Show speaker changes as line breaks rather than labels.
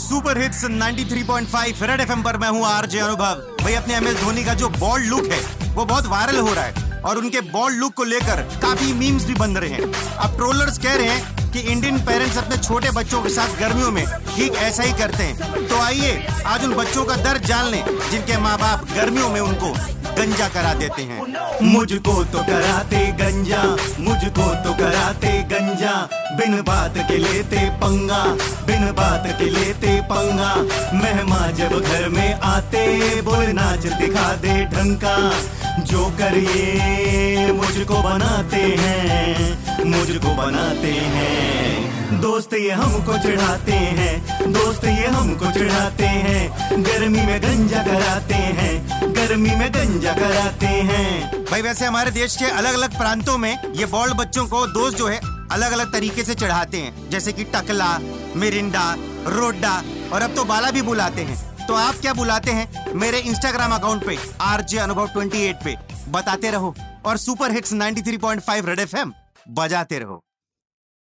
Super hits 93.5 red FM पर मैं हूँ आरजे अनुभव। भाई, अपने एम एस धोनी का जो बॉल्ड लुक है, वो बहुत वायरल हो रहा है। और उनके बॉल्ड लुक को लेकर काफ़ी मीम्स भी बन रहे हैं। अब ट्रोलर्स कह रहे हैं कि इंडियन पेरेंट्स अपने छोटे बच्चों के साथ गर्मियों में ठीक ऐसा ही करते हैं। तो आइए, आज उन बच्चों का दर्द जान लें, जिनके माँ बाप गर्मियों में उनको गंजा करा देते हैं। मुझको तो कराते गंजा, मुझको तो कराते गंजा। बिन बात के लेते पंगा, बिन बात के लेते पंगा। मेहमान जब घर में आते, बोल नाच दिखा दे ढंका। जो करिए, मुझको बनाते हैं, मुझको बनाते हैं। दोस्त ये हमको चढ़ाते हैं, दोस्त ये हमको चढ़ाते हैं। गर्मी में गंजा कराते हैं गर्मी में गंजा कराते हैं। भाई, वैसे हमारे देश के अलग अलग प्रांतों में ये बॉल्ड बच्चों को दोस्त जो है अलग अलग तरीके से चढ़ाते हैं। जैसे कि टकला, मिरिंडा रोडा और अब तो बाला भी बुलाते हैं। तो आप क्या बुलाते हैं? मेरे इंस्टाग्राम अकाउंट पे R J Anubhav twenty eight पे। बताते रहो। और सुपर हिट्स 93.5 रेड एफएम बजाते रहो।